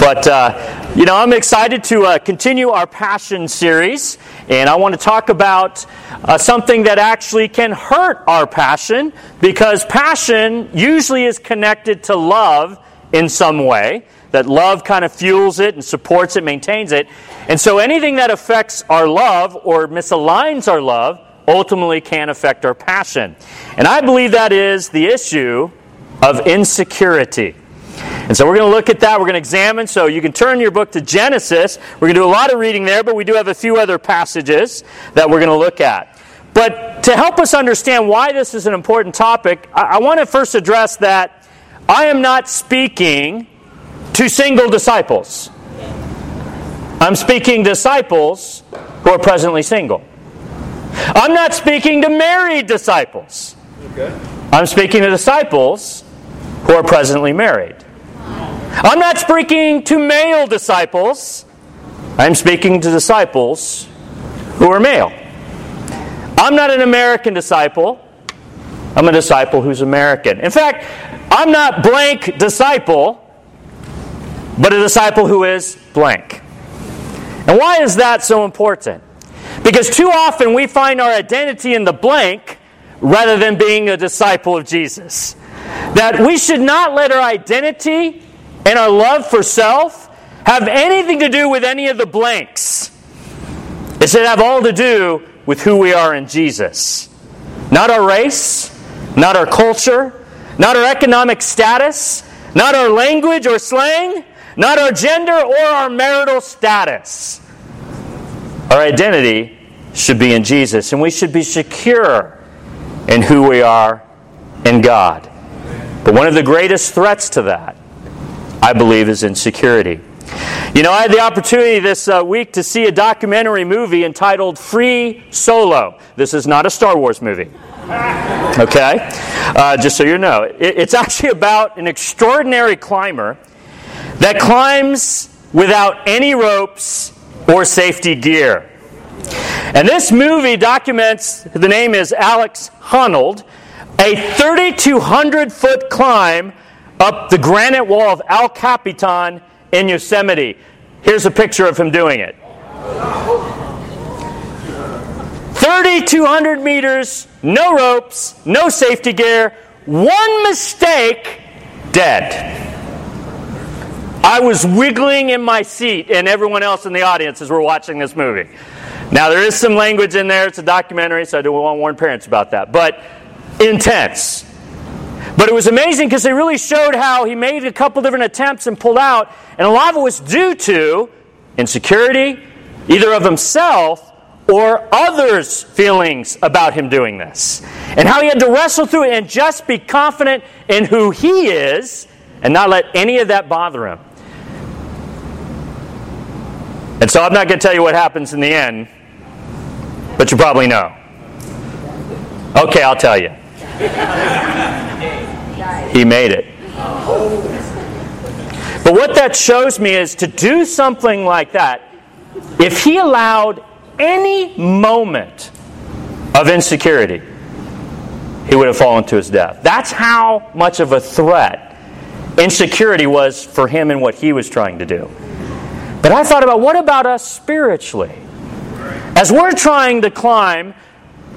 But, uh, you know, I'm excited to uh, continue our Passion series, and I want to talk about uh, something that actually can hurt our passion because passion usually is connected to love in some way. That love kind of fuels it and supports it, maintains it. And so anything that affects our love or misaligns our love ultimately can affect our passion. And I believe that is the issue of insecurity. And so we're going to look at that. We're going to examine. So you can turn your book to Genesis. We're going to do a lot of reading there, but we do have a few other passages that we're going to look at. But to help us understand why this is an important topic, I, I want to first address that I am not speaking to single disciples. I'm speaking disciples who are presently single. I'm not speaking to married disciples. Okay. I'm speaking to disciples who are presently married. I'm not speaking to male disciples. I'm speaking to disciples who are male. I'm not an American disciple. I'm a disciple who's American. In fact, I'm not blank disciple, but a disciple who is blank. And why is that so important? Because too often we find our identity in the blank rather than being a disciple of Jesus. That we should not let our identity and our love for self have anything to do with any of the blanks. It should have all to do with who we are in Jesus. Not our race, not our culture, not our economic status, not our language or slang, not our gender or our marital status. Our identity should be in Jesus, and we should be secure in who we are in God. But one of the greatest threats to that, I believe, is insecurity. You know, I had the opportunity this uh, week to see a documentary movie entitled Free Solo. This is not a Star Wars movie. Okay? Uh, just so you know. It, it's actually about an extraordinary climber that climbs without any ropes or safety gear. And this movie documents, the name is Alex Honnold, a 3,200 foot climb up the granite wall of El Capitan in Yosemite. Here's a picture of him doing it 3,200 meters, no ropes, no safety gear, one mistake, dead. I was wiggling in my seat, and everyone else in the audience as we're watching this movie. Now, there is some language in there. It's a documentary, so I don't want to warn parents about that. But intense. But it was amazing because they really showed how he made a couple different attempts and pulled out. And a lot of it was due to insecurity, either of himself or others' feelings about him doing this. And how he had to wrestle through it and just be confident in who he is and not let any of that bother him. And so I'm not going to tell you what happens in the end, but you probably know. Okay, I'll tell you. He made it. But what that shows me is to do something like that, if he allowed any moment of insecurity, he would have fallen to his death. That's how much of a threat insecurity was for him and what he was trying to do. But I thought about what about us spiritually? As we're trying to climb,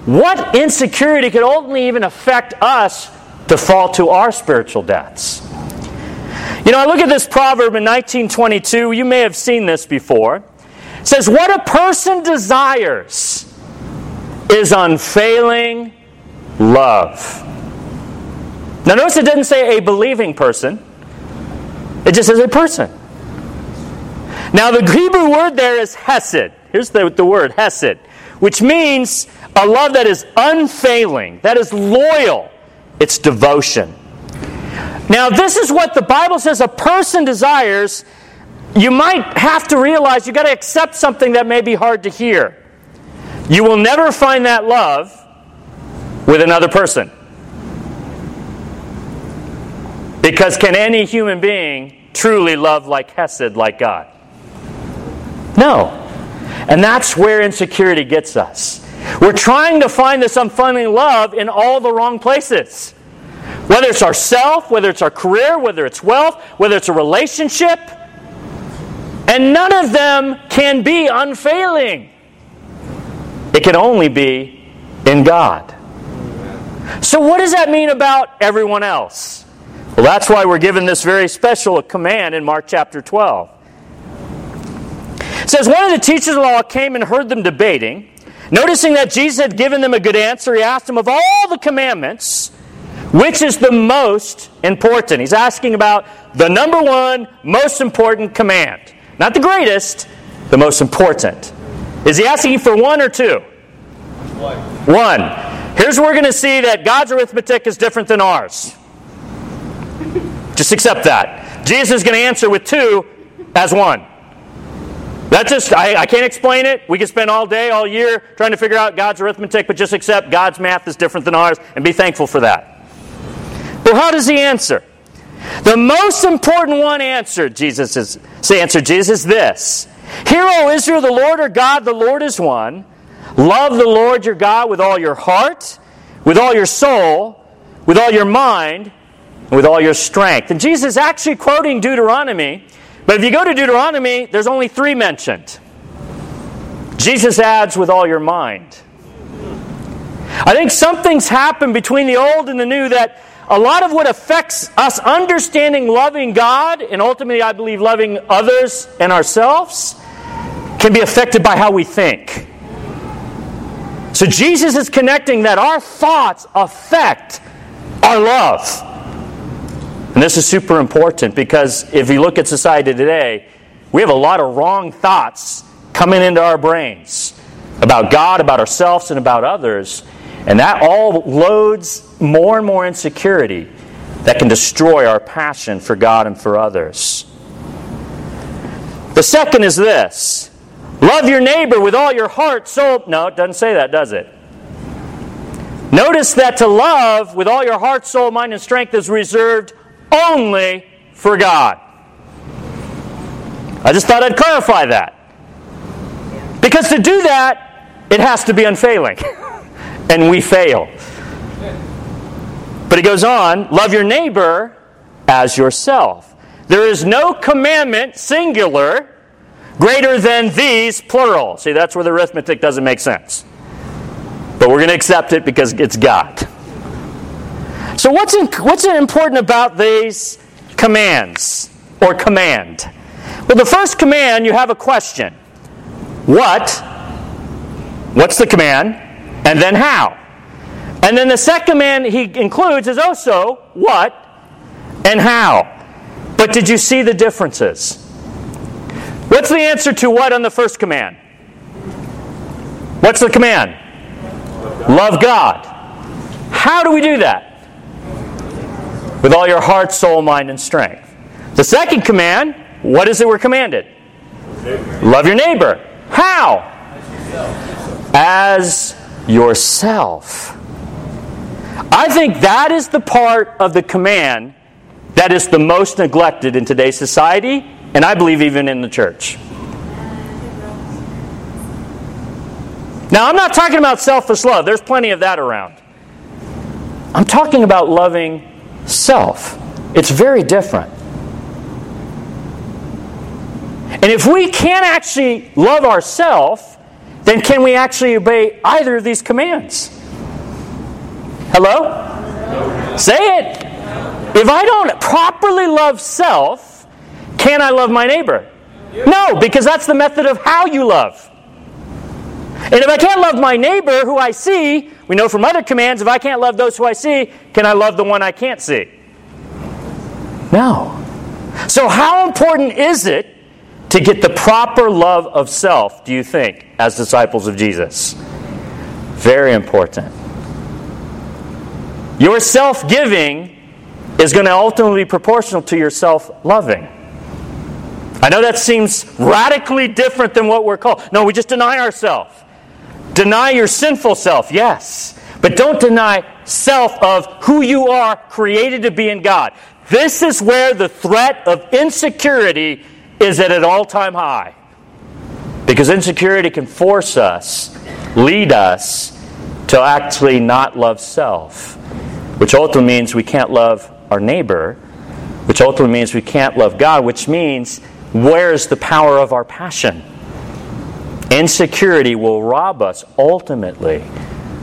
what insecurity could ultimately even affect us to fall to our spiritual deaths? You know, I look at this proverb in 1922. You may have seen this before. It says, What a person desires is unfailing love. Now, notice it didn't say a believing person, it just says a person. Now, the Hebrew word there is hesed. Here's the, the word, hesed, which means a love that is unfailing, that is loyal. It's devotion. Now, this is what the Bible says a person desires. You might have to realize you've got to accept something that may be hard to hear. You will never find that love with another person. Because can any human being truly love like Hesed, like God? No. And that's where insecurity gets us. We're trying to find this unfunding love in all the wrong places. Whether it's our self, whether it's our career, whether it's wealth, whether it's a relationship, And none of them can be unfailing. It can only be in God. So, what does that mean about everyone else? Well, that's why we're given this very special command in Mark chapter 12. It says, One of the teachers of the law came and heard them debating. Noticing that Jesus had given them a good answer, he asked them, Of all the commandments, which is the most important? He's asking about the number one most important command. Not the greatest, the most important. Is he asking for one or two? One. One. Here's where we're going to see that God's arithmetic is different than ours. Just accept that. Jesus is going to answer with two as one. That's just, I, I, can't explain it. We could spend all day, all year trying to figure out God's arithmetic, but just accept God's math is different than ours and be thankful for that. But how does he answer? The most important one answered, Jesus is, answer Jesus is this. Hear, O Israel, the Lord our God, the Lord is one. Love the Lord your God with all your heart, with all your soul, with all your mind, and with all your strength. And Jesus is actually quoting Deuteronomy but if you go to Deuteronomy, there's only three mentioned. Jesus adds, with all your mind. I think something's happened between the old and the new that a lot of what affects us understanding loving God and ultimately, I believe, loving others and ourselves can be affected by how we think. So Jesus is connecting that our thoughts affect our love. And this is super important because if you look at society today, we have a lot of wrong thoughts coming into our brains about God, about ourselves, and about others. And that all loads more and more insecurity that can destroy our passion for God and for others. The second is this love your neighbor with all your heart, soul. No, it doesn't say that, does it? Notice that to love with all your heart, soul, mind, and strength is reserved only for God. I just thought I'd clarify that. Because to do that, it has to be unfailing. and we fail. But it goes on love your neighbor as yourself. There is no commandment, singular, greater than these, plural. See, that's where the arithmetic doesn't make sense. But we're going to accept it because it's God. So, what's, in, what's important about these commands or command? Well, the first command, you have a question What? What's the command? And then how? And then the second command he includes is also what and how. But did you see the differences? What's the answer to what on the first command? What's the command? Love God. How do we do that? With all your heart, soul, mind, and strength. The second command, what is it we're commanded? Love your neighbor. How? As yourself. I think that is the part of the command that is the most neglected in today's society, and I believe even in the church. Now, I'm not talking about selfish love, there's plenty of that around. I'm talking about loving self. It's very different. And if we can't actually love ourselves, then can we actually obey either of these commands? Hello? Say it. If I don't properly love self, can I love my neighbor? No, because that's the method of how you love. And if I can't love my neighbor who I see, we know from other commands, if I can't love those who I see, can I love the one I can't see? No. So, how important is it to get the proper love of self, do you think, as disciples of Jesus? Very important. Your self giving is going to ultimately be proportional to your self loving. I know that seems radically different than what we're called. No, we just deny ourselves. Deny your sinful self, yes. But don't deny self of who you are created to be in God. This is where the threat of insecurity is at an all time high. Because insecurity can force us, lead us to actually not love self, which ultimately means we can't love our neighbor, which ultimately means we can't love God, which means where's the power of our passion? Insecurity will rob us ultimately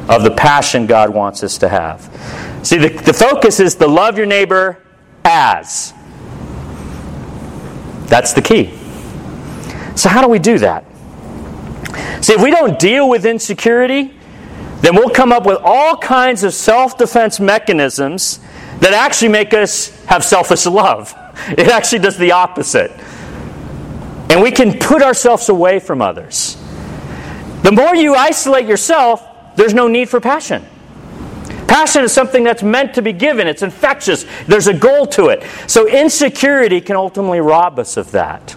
of the passion God wants us to have. See, the, the focus is to love your neighbor as. That's the key. So, how do we do that? See, if we don't deal with insecurity, then we'll come up with all kinds of self defense mechanisms that actually make us have selfish love. It actually does the opposite. And we can put ourselves away from others. The more you isolate yourself, there's no need for passion. Passion is something that's meant to be given, it's infectious, there's a goal to it. So, insecurity can ultimately rob us of that.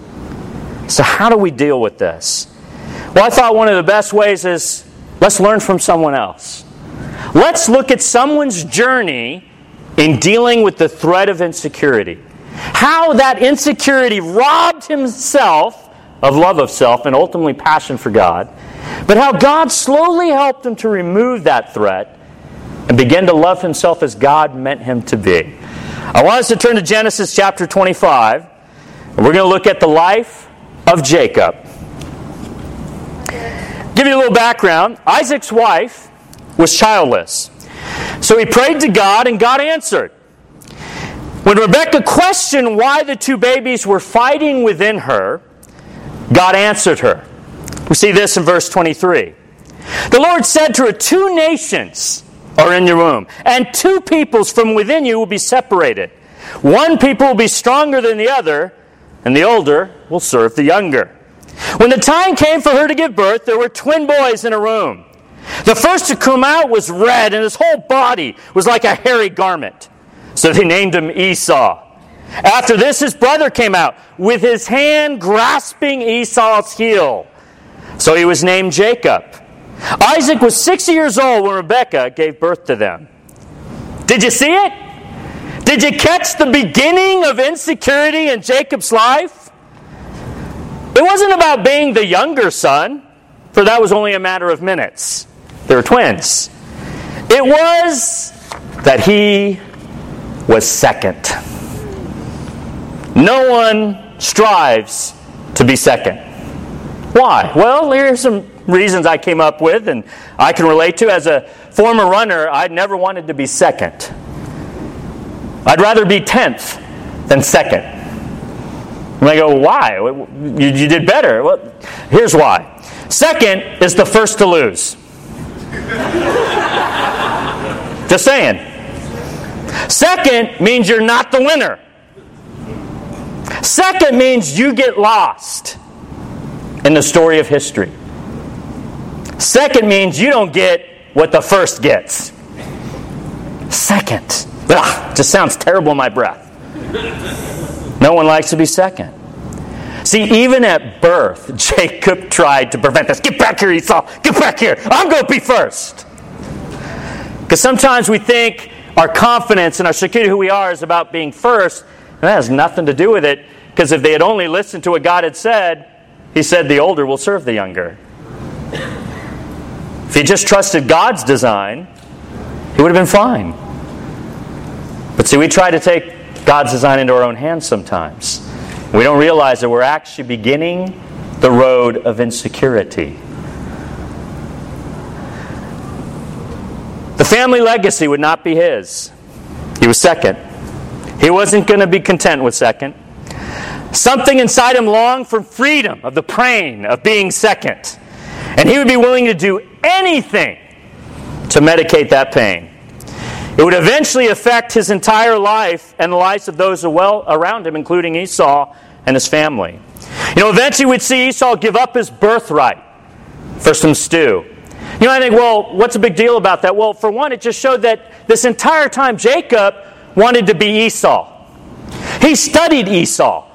So, how do we deal with this? Well, I thought one of the best ways is let's learn from someone else. Let's look at someone's journey in dealing with the threat of insecurity. How that insecurity robbed himself of love of self and ultimately passion for God, but how God slowly helped him to remove that threat and begin to love himself as God meant him to be. I want us to turn to Genesis chapter 25, and we're going to look at the life of Jacob. Give you a little background Isaac's wife was childless. So he prayed to God, and God answered. When Rebekah questioned why the two babies were fighting within her, God answered her. We see this in verse 23. The Lord said to her, Two nations are in your womb, and two peoples from within you will be separated. One people will be stronger than the other, and the older will serve the younger. When the time came for her to give birth, there were twin boys in a room. The first to come out was red, and his whole body was like a hairy garment. So they named him Esau. After this, his brother came out with his hand grasping Esau's heel. So he was named Jacob. Isaac was 60 years old when Rebekah gave birth to them. Did you see it? Did you catch the beginning of insecurity in Jacob's life? It wasn't about being the younger son, for that was only a matter of minutes. They were twins. It was that he was second. No one strives to be second. Why? Well, here's some reasons I came up with and I can relate to. As a former runner, I never wanted to be second. I'd rather be 10th than second. And I go, why? You, you did better. Well, here's why. Second is the first to lose. Just saying. Second means you're not the winner. Second means you get lost in the story of history. Second means you don't get what the first gets. Second. Ugh, just sounds terrible in my breath. No one likes to be second. See, even at birth, Jacob tried to prevent this. Get back here, Esau. Get back here. I'm going to be first. Because sometimes we think our confidence and our security, who we are, is about being first. And that has nothing to do with it. Because if they had only listened to what God had said, He said the older will serve the younger. If he just trusted God's design, he would have been fine. But see, we try to take God's design into our own hands sometimes. We don't realize that we're actually beginning the road of insecurity. The family legacy would not be his. He was second. He wasn't going to be content with second. Something inside him longed for freedom of the pain of being second. And he would be willing to do anything to medicate that pain. It would eventually affect his entire life and the lives of those well around him, including Esau and his family. You know, eventually we'd see Esau give up his birthright for some stew. You I think, well, what's a big deal about that? Well, for one, it just showed that this entire time Jacob wanted to be Esau. He studied Esau.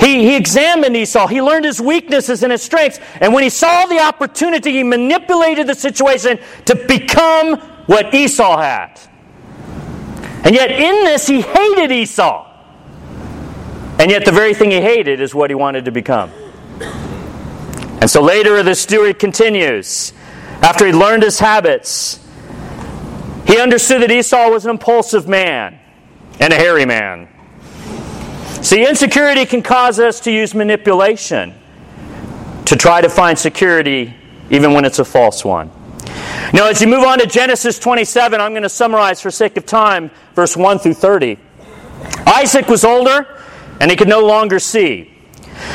He, he examined Esau. He learned his weaknesses and his strengths. And when he saw the opportunity, he manipulated the situation to become what Esau had. And yet, in this, he hated Esau. And yet, the very thing he hated is what he wanted to become. And so later, the story continues. After he learned his habits, he understood that Esau was an impulsive man and a hairy man. See, insecurity can cause us to use manipulation to try to find security even when it's a false one. Now, as you move on to Genesis 27, I'm going to summarize for sake of time verse 1 through 30. Isaac was older and he could no longer see.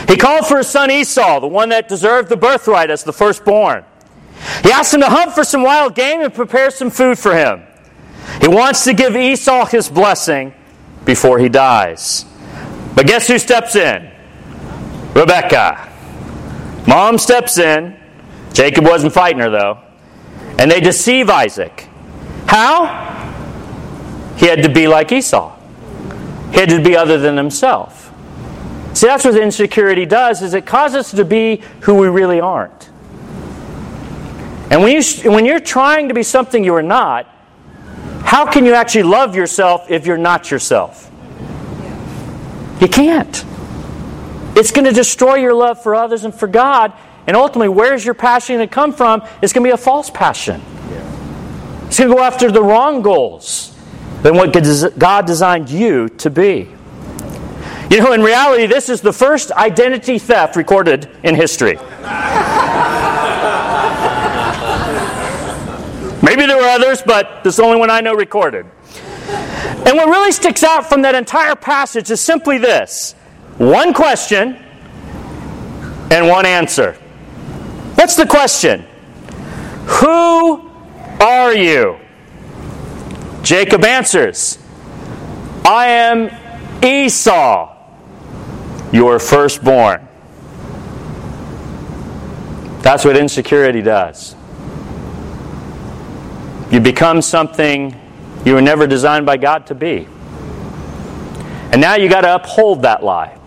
He called for his son Esau, the one that deserved the birthright as the firstborn. He asks him to hunt for some wild game and prepare some food for him. He wants to give Esau his blessing before he dies. But guess who steps in? Rebekah. Mom steps in. Jacob wasn't fighting her, though. And they deceive Isaac. How? He had to be like Esau. He had to be other than himself. See, that's what insecurity does, is it causes us to be who we really aren't. And when, you, when you're trying to be something you are not, how can you actually love yourself if you're not yourself? You can't. It's going to destroy your love for others and for God. And ultimately, where's your passion going to come from? It's going to be a false passion. It's going to go after the wrong goals than what God designed you to be. You know, in reality, this is the first identity theft recorded in history. Maybe there were others, but this is the only one I know recorded. And what really sticks out from that entire passage is simply this one question and one answer. What's the question? Who are you? Jacob answers, I am Esau, your firstborn. That's what insecurity does. You become something you were never designed by God to be. And now you got to uphold that lie.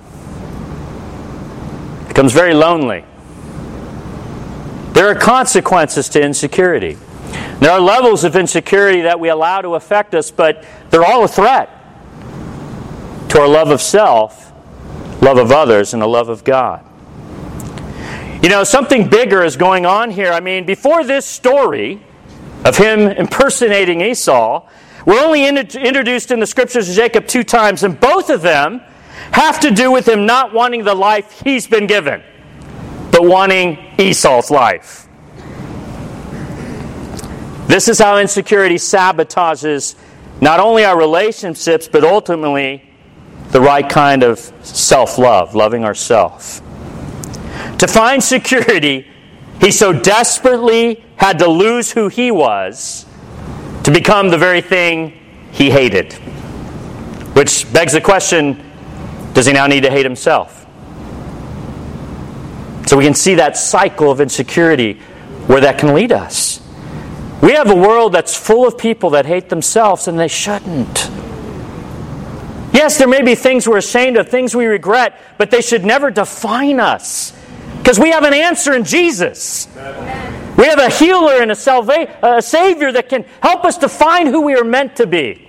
It becomes very lonely. There are consequences to insecurity. There are levels of insecurity that we allow to affect us, but they're all a threat to our love of self, love of others, and the love of God. You know, something bigger is going on here. I mean, before this story, of him impersonating Esau, we're only in, introduced in the scriptures to Jacob two times, and both of them have to do with him not wanting the life he's been given, but wanting Esau's life. This is how insecurity sabotages not only our relationships, but ultimately the right kind of self love, loving ourselves. To find security, he so desperately had to lose who he was to become the very thing he hated. Which begs the question does he now need to hate himself? So we can see that cycle of insecurity where that can lead us. We have a world that's full of people that hate themselves and they shouldn't. Yes, there may be things we're ashamed of, things we regret, but they should never define us. Because we have an answer in Jesus. We have a healer and a, salva- a Savior that can help us define who we are meant to be.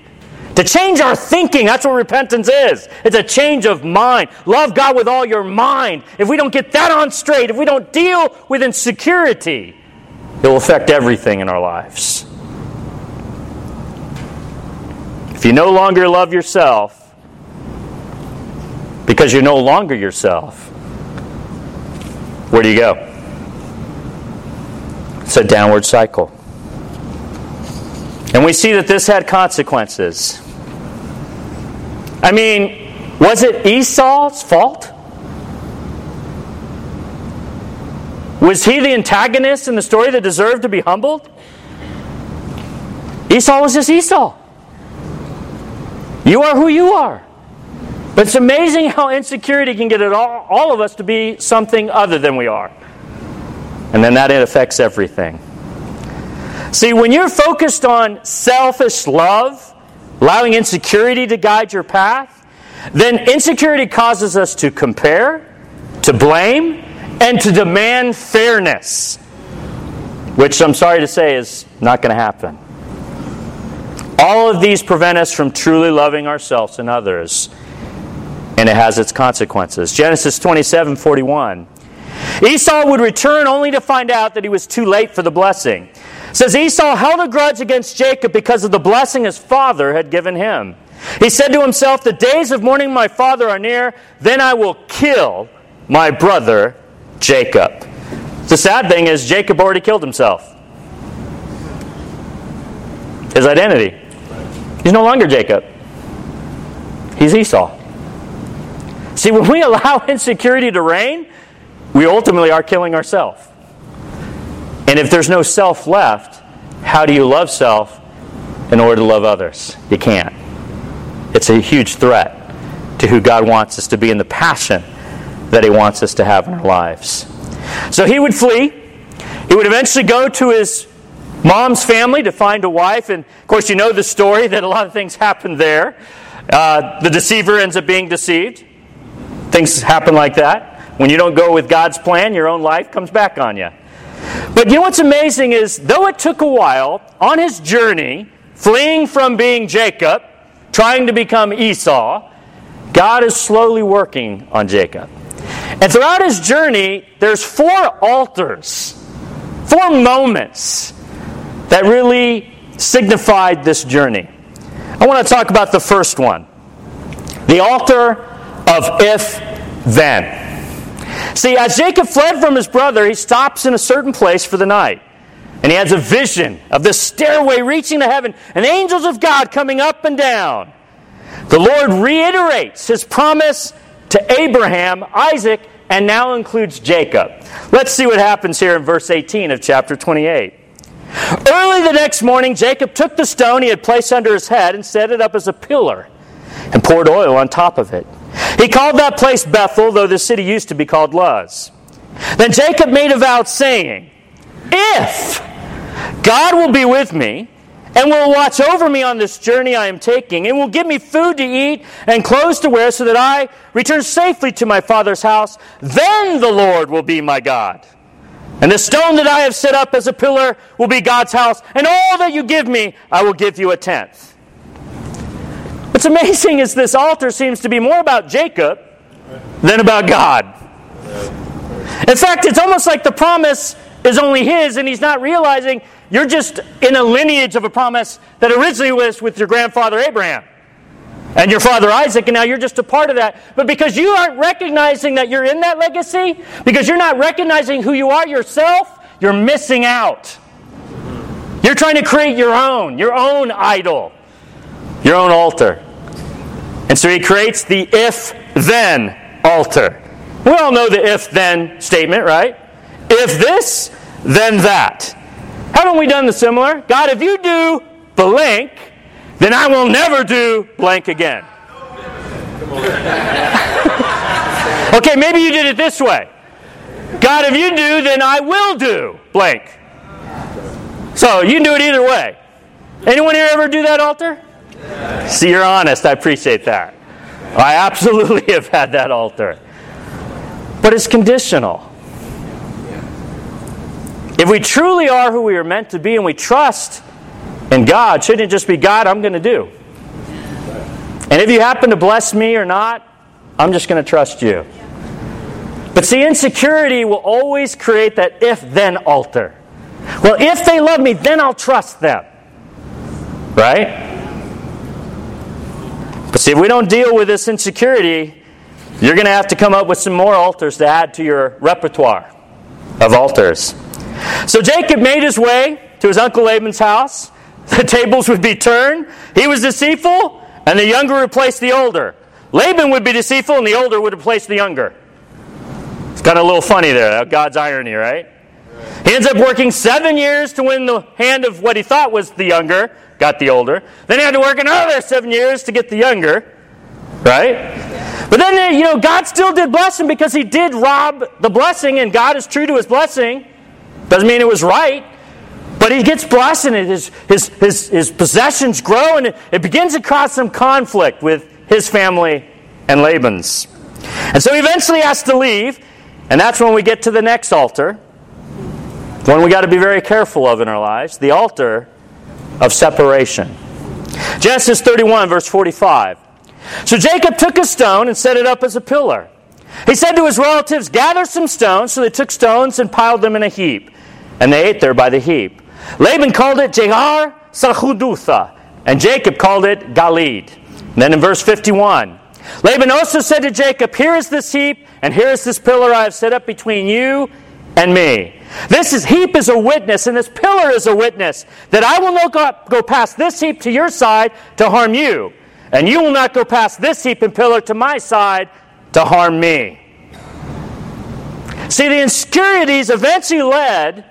To change our thinking, that's what repentance is. It's a change of mind. Love God with all your mind. If we don't get that on straight, if we don't deal with insecurity, it will affect everything in our lives. If you no longer love yourself, because you're no longer yourself, where do you go? It's a downward cycle. And we see that this had consequences. I mean, was it Esau's fault? Was he the antagonist in the story that deserved to be humbled? Esau was just Esau. You are who you are. But it's amazing how insecurity can get all, all of us to be something other than we are. And then that affects everything. See, when you're focused on selfish love, allowing insecurity to guide your path, then insecurity causes us to compare, to blame, and to demand fairness, which I'm sorry to say is not going to happen. All of these prevent us from truly loving ourselves and others and it has its consequences. Genesis 27 41. Esau would return only to find out that he was too late for the blessing. It says Esau held a grudge against Jacob because of the blessing his father had given him. He said to himself, The days of mourning my father are near, then I will kill my brother Jacob. The sad thing is, Jacob already killed himself. His identity. He's no longer Jacob, he's Esau. See, when we allow insecurity to reign, we ultimately are killing ourselves. And if there's no self left, how do you love self in order to love others? You can't. It's a huge threat to who God wants us to be and the passion that He wants us to have in our lives. So he would flee. He would eventually go to his mom's family to find a wife. And of course, you know the story that a lot of things happened there. Uh, the deceiver ends up being deceived. Things happen like that. When you don't go with God's plan, your own life comes back on you. But you know what's amazing is, though it took a while, on his journey, fleeing from being Jacob, trying to become Esau, God is slowly working on Jacob. And throughout his journey, there's four altars, four moments that really signified this journey. I want to talk about the first one the altar of if then. See, as Jacob fled from his brother, he stops in a certain place for the night. And he has a vision of this stairway reaching to heaven and angels of God coming up and down. The Lord reiterates his promise to Abraham, Isaac, and now includes Jacob. Let's see what happens here in verse 18 of chapter 28. Early the next morning, Jacob took the stone he had placed under his head and set it up as a pillar and poured oil on top of it. He called that place Bethel, though the city used to be called Luz. Then Jacob made a vow, saying, If God will be with me, and will watch over me on this journey I am taking, and will give me food to eat and clothes to wear, so that I return safely to my father's house, then the Lord will be my God. And the stone that I have set up as a pillar will be God's house, and all that you give me, I will give you a tenth. What's amazing is this altar seems to be more about Jacob than about God. In fact, it's almost like the promise is only his, and he's not realizing you're just in a lineage of a promise that originally was with your grandfather Abraham and your father Isaac, and now you're just a part of that. But because you aren't recognizing that you're in that legacy, because you're not recognizing who you are yourself, you're missing out. You're trying to create your own, your own idol, your own altar. And so he creates the if then altar. We all know the if then statement, right? If this, then that. Haven't we done the similar? God, if you do blank, then I will never do blank again. okay, maybe you did it this way. God, if you do, then I will do blank. So you can do it either way. Anyone here ever do that altar? See, you're honest. I appreciate that. I absolutely have had that altar. But it's conditional. If we truly are who we are meant to be and we trust in God, shouldn't it just be God, I'm going to do? And if you happen to bless me or not, I'm just going to trust you. But see, insecurity will always create that if then altar. Well, if they love me, then I'll trust them. Right? But see, if we don't deal with this insecurity, you're going to have to come up with some more altars to add to your repertoire of altars. So Jacob made his way to his uncle Laban's house. The tables would be turned. He was deceitful, and the younger replaced the older. Laban would be deceitful, and the older would replace the younger. It's kind of a little funny there, God's irony, right? He ends up working seven years to win the hand of what he thought was the younger, got the older. Then he had to work another seven years to get the younger, right? But then, uh, you know, God still did bless him because he did rob the blessing, and God is true to his blessing. Doesn't mean it was right. But he gets blessed and his, his, his, his possessions grow and it, it begins to cause some conflict with his family and Laban's. And so he eventually has to leave, and that's when we get to the next altar. One we got to be very careful of in our lives the altar of separation. Genesis 31, verse 45. So Jacob took a stone and set it up as a pillar. He said to his relatives, Gather some stones. So they took stones and piled them in a heap, and they ate there by the heap. Laban called it Jegar Sahadutha, and Jacob called it Galeed. And then in verse 51, Laban also said to Jacob, Here is this heap, and here is this pillar I have set up between you and me. This is, heap is a witness, and this pillar is a witness that I will not go, go past this heap to your side to harm you, and you will not go past this heap and pillar to my side to harm me. See, the insecurities eventually led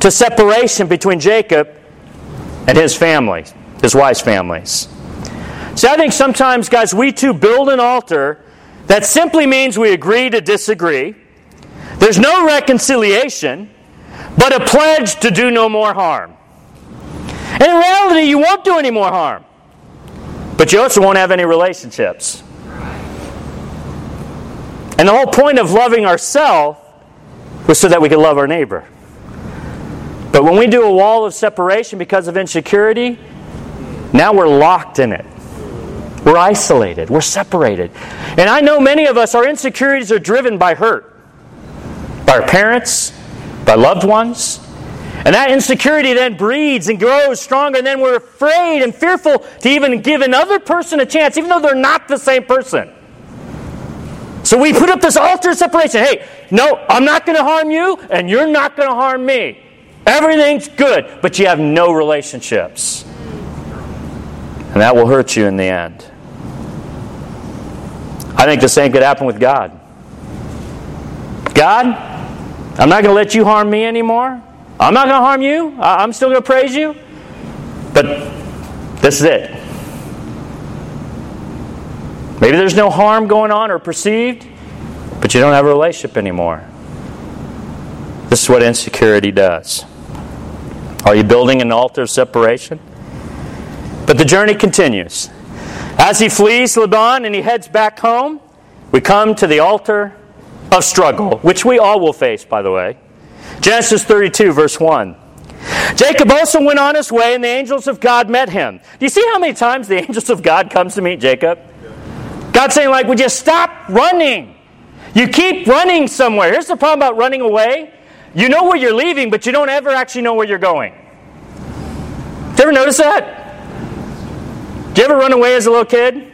to separation between Jacob and his family, his wife's families. See, I think sometimes, guys, we too build an altar that simply means we agree to disagree. There's no reconciliation, but a pledge to do no more harm. And in reality, you won't do any more harm, but you also won't have any relationships. And the whole point of loving ourselves was so that we could love our neighbor. But when we do a wall of separation because of insecurity, now we're locked in it. We're isolated. We're separated. And I know many of us, our insecurities are driven by hurt, by our parents, by loved ones. And that insecurity then breeds and grows stronger, and then we're afraid and fearful to even give another person a chance, even though they're not the same person. So we put up this altar of separation. Hey, no, I'm not going to harm you, and you're not going to harm me. Everything's good, but you have no relationships. And that will hurt you in the end. I think the same could happen with God. God, I'm not going to let you harm me anymore. I'm not going to harm you. I'm still going to praise you. But this is it. Maybe there's no harm going on or perceived, but you don't have a relationship anymore. This is what insecurity does. Are you building an altar of separation? But the journey continues. As he flees Laban and he heads back home, we come to the altar of struggle, which we all will face, by the way. Genesis 32, verse 1. Jacob also went on his way, and the angels of God met him. Do you see how many times the angels of God comes to meet Jacob? God's saying, like, would you stop running? You keep running somewhere. Here's the problem about running away. You know where you're leaving, but you don't ever actually know where you're going. Did you ever notice that? Did you ever run away as a little kid?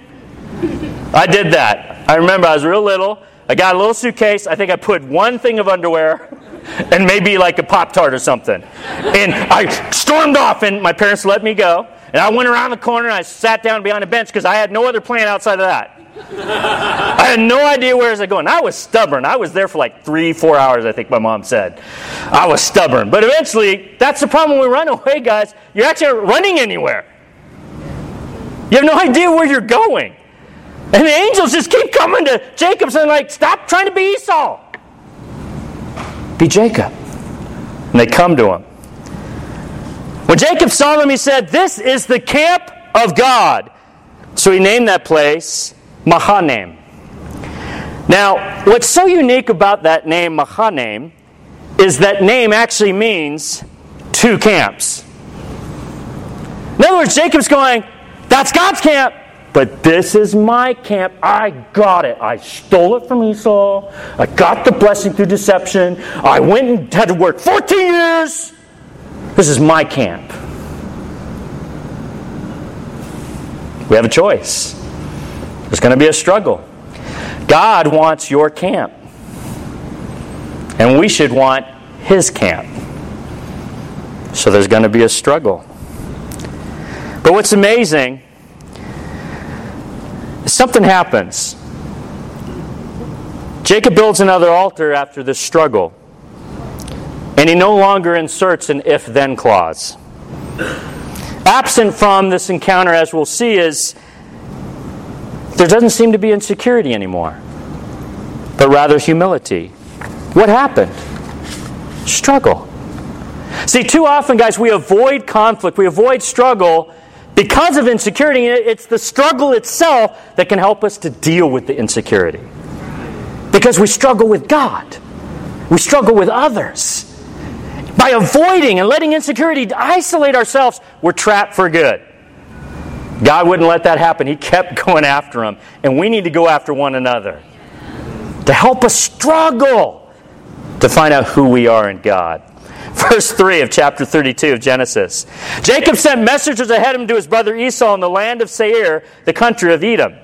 I did that. I remember I was real little. I got a little suitcase. I think I put one thing of underwear and maybe like a Pop Tart or something. And I stormed off, and my parents let me go. And I went around the corner and I sat down behind a bench because I had no other plan outside of that. I had no idea where was I was going. I was stubborn. I was there for like three, four hours, I think my mom said. I was stubborn. But eventually, that's the problem when we run away, guys. You're actually running anywhere. You have no idea where you're going. And the angels just keep coming to Jacob saying, like, stop trying to be Esau. Be Jacob. And they come to him. When Jacob saw them, he said, This is the camp of God. So he named that place Mahanaim. Now, what's so unique about that name, Mahanaim, is that name actually means two camps. In other words, Jacob's going, that's God's camp. But this is my camp. I got it. I stole it from Esau. I got the blessing through deception. I went and had to work 14 years. This is my camp. We have a choice. There's going to be a struggle. God wants your camp. And we should want His camp. So there's going to be a struggle. But what's amazing something happens. Jacob builds another altar after this struggle, and he no longer inserts an if then clause. Absent from this encounter, as we'll see, is there doesn't seem to be insecurity anymore, but rather humility. What happened? Struggle. See, too often, guys, we avoid conflict, we avoid struggle because of insecurity, it's the struggle itself that can help us to deal with the insecurity. Because we struggle with God, we struggle with others. By avoiding and letting insecurity isolate ourselves, we're trapped for good. God wouldn't let that happen. He kept going after them. And we need to go after one another to help us struggle to find out who we are in God. Verse 3 of chapter 32 of Genesis. Jacob sent messengers ahead of him to his brother Esau in the land of Seir, the country of Edom.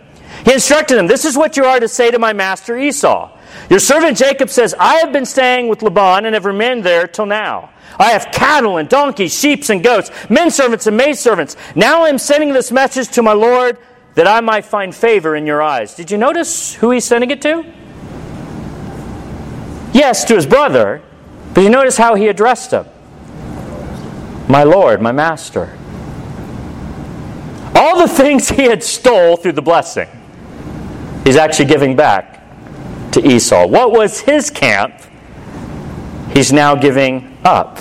He instructed him, This is what you are to say to my master Esau. Your servant Jacob says, I have been staying with Laban and have remained there till now. I have cattle and donkeys, sheep and goats, men servants and maid servants. Now I am sending this message to my Lord that I might find favor in your eyes. Did you notice who he's sending it to? Yes, to his brother, but you notice how he addressed him My Lord, my master. All the things he had stole through the blessing, he's actually giving back to Esau. What was his camp, he's now giving up.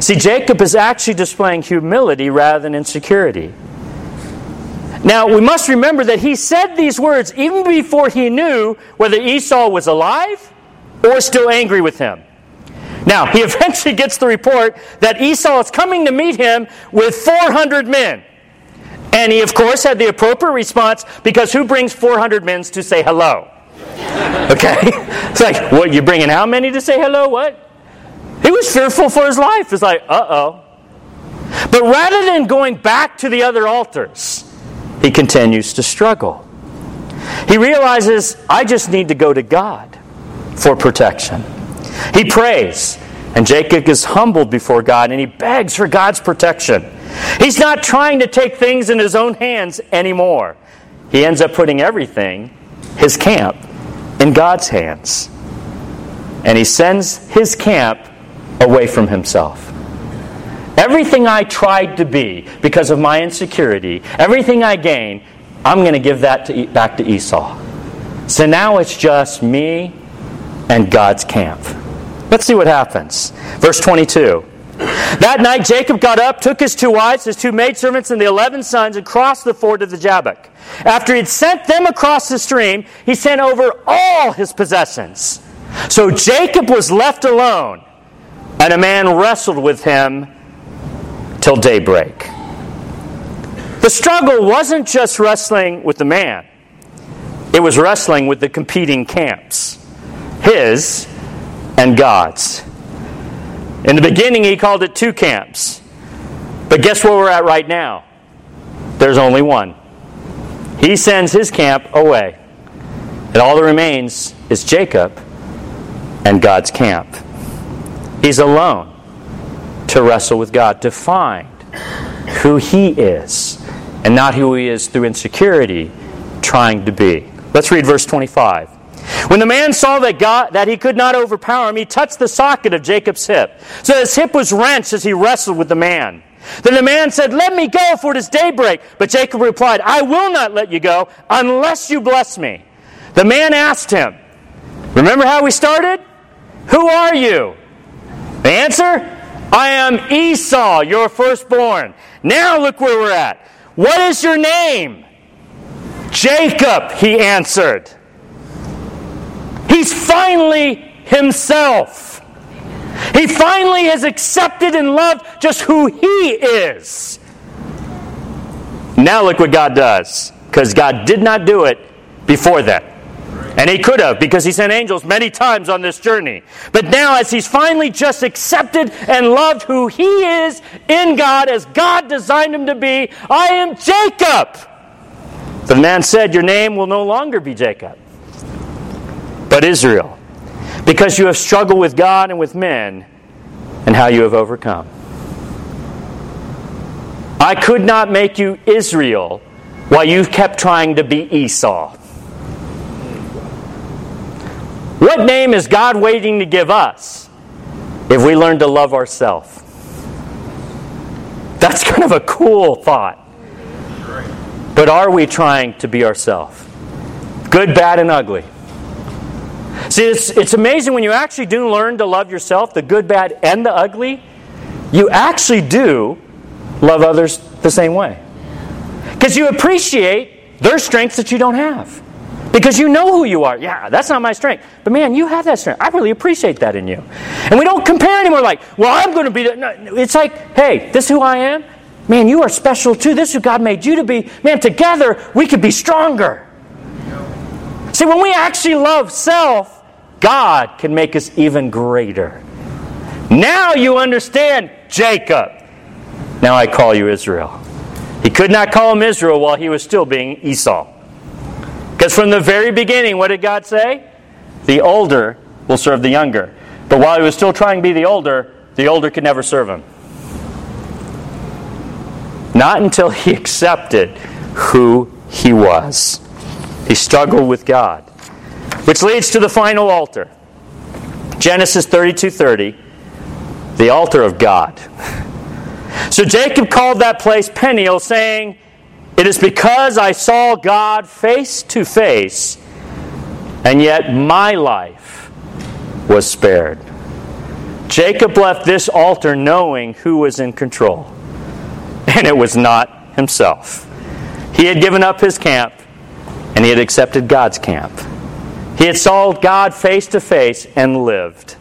See, Jacob is actually displaying humility rather than insecurity. Now, we must remember that he said these words even before he knew whether Esau was alive or still angry with him. Now, he eventually gets the report that Esau is coming to meet him with 400 men. And he, of course, had the appropriate response because who brings 400 men to say hello? Okay? It's like, what, you bringing how many to say hello? What? He was fearful for his life. It's like, uh oh. But rather than going back to the other altars, he continues to struggle. He realizes, I just need to go to God for protection. He prays, and Jacob is humbled before God and he begs for God's protection. He's not trying to take things in his own hands anymore. He ends up putting everything, his camp, in God's hands. And he sends his camp away from himself. Everything I tried to be because of my insecurity, everything I gained, I'm going to give that to, back to Esau. So now it's just me and God's camp. Let's see what happens. Verse 22. That night Jacob got up, took his two wives, his two maidservants, and the eleven sons, and crossed the ford of the Jabbok. After he had sent them across the stream, he sent over all his possessions. So Jacob was left alone, and a man wrestled with him till daybreak. The struggle wasn't just wrestling with the man, it was wrestling with the competing camps his and God's. In the beginning, he called it two camps. But guess where we're at right now? There's only one. He sends his camp away. And all that remains is Jacob and God's camp. He's alone to wrestle with God, to find who he is, and not who he is through insecurity trying to be. Let's read verse 25. When the man saw that, God, that he could not overpower him, he touched the socket of Jacob's hip. So his hip was wrenched as he wrestled with the man. Then the man said, Let me go, for it is daybreak. But Jacob replied, I will not let you go unless you bless me. The man asked him, Remember how we started? Who are you? The answer, I am Esau, your firstborn. Now look where we're at. What is your name? Jacob, he answered. He's finally himself. He finally has accepted and loved just who he is. Now look what God does. Because God did not do it before that. And he could have, because he sent angels many times on this journey. But now, as he's finally just accepted and loved who he is in God, as God designed him to be, I am Jacob. The man said, Your name will no longer be Jacob but Israel, because you have struggled with God and with men, and how you have overcome. I could not make you Israel while you've kept trying to be Esau. What name is God waiting to give us if we learn to love ourselves? That's kind of a cool thought. But are we trying to be ourselves? Good, bad, and ugly. See, it's, it's amazing when you actually do learn to love yourself, the good, bad, and the ugly, you actually do love others the same way. Because you appreciate their strengths that you don't have. Because you know who you are. Yeah, that's not my strength. But man, you have that strength. I really appreciate that in you. And we don't compare anymore like, well, I'm going to be. No, it's like, hey, this is who I am. Man, you are special too. This is who God made you to be. Man, together we could be stronger. See, when we actually love self, God can make us even greater. Now you understand, Jacob. Now I call you Israel. He could not call him Israel while he was still being Esau. Because from the very beginning, what did God say? The older will serve the younger. But while he was still trying to be the older, the older could never serve him. Not until he accepted who he was. He struggled with God. Which leads to the final altar. Genesis 32:30, the altar of God. So Jacob called that place Peniel, saying, It is because I saw God face to face, and yet my life was spared. Jacob left this altar knowing who was in control, and it was not himself. He had given up his camp, and he had accepted God's camp. He had saw God face to face and lived.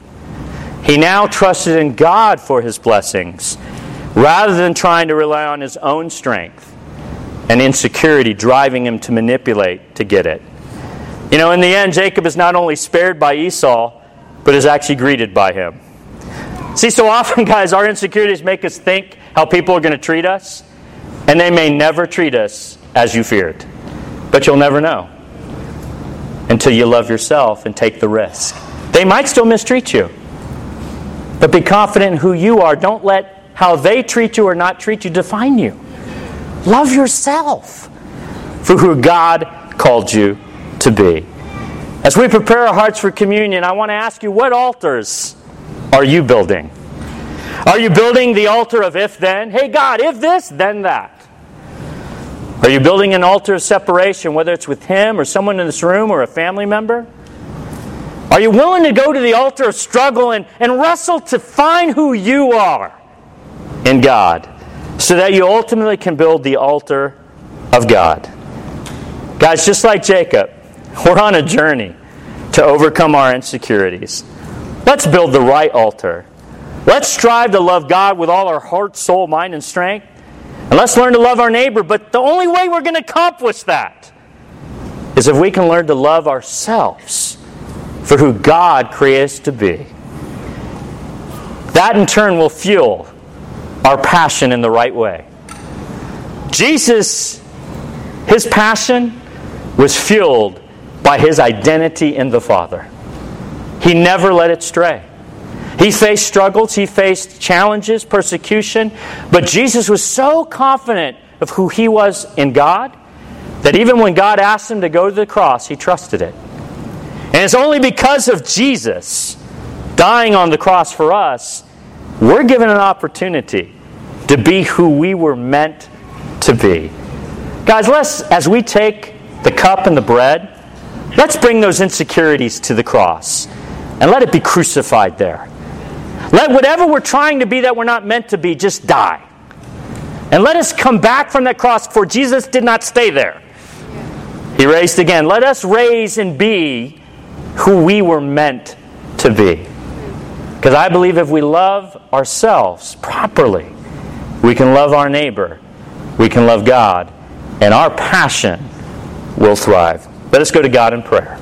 He now trusted in God for his blessings rather than trying to rely on his own strength and insecurity driving him to manipulate to get it. You know, in the end, Jacob is not only spared by Esau, but is actually greeted by him. See, so often, guys, our insecurities make us think how people are going to treat us, and they may never treat us as you feared. But you'll never know until you love yourself and take the risk. They might still mistreat you, but be confident in who you are. Don't let how they treat you or not treat you define you. Love yourself for who God called you to be. As we prepare our hearts for communion, I want to ask you what altars are you building? Are you building the altar of if then? Hey, God, if this, then that. Are you building an altar of separation, whether it's with Him or someone in this room or a family member? Are you willing to go to the altar of struggle and, and wrestle to find who you are? in God so that you ultimately can build the altar of God. Guys, just like Jacob, we're on a journey to overcome our insecurities. Let's build the right altar. Let's strive to love God with all our heart, soul, mind, and strength. And let's learn to love our neighbor. But the only way we're going to accomplish that is if we can learn to love ourselves for who God created us to be. That in turn will fuel our passion in the right way. Jesus, his passion was fueled by his identity in the Father. He never let it stray. He faced struggles, he faced challenges, persecution, but Jesus was so confident of who he was in God that even when God asked him to go to the cross, he trusted it. And it's only because of Jesus dying on the cross for us we're given an opportunity to be who we were meant to be. Guys, let's, as we take the cup and the bread, let's bring those insecurities to the cross and let it be crucified there. Let whatever we're trying to be that we're not meant to be just die. And let us come back from that cross, for Jesus did not stay there. He raised again. Let us raise and be who we were meant to be. Because I believe if we love ourselves properly, we can love our neighbor, we can love God, and our passion will thrive. Let us go to God in prayer.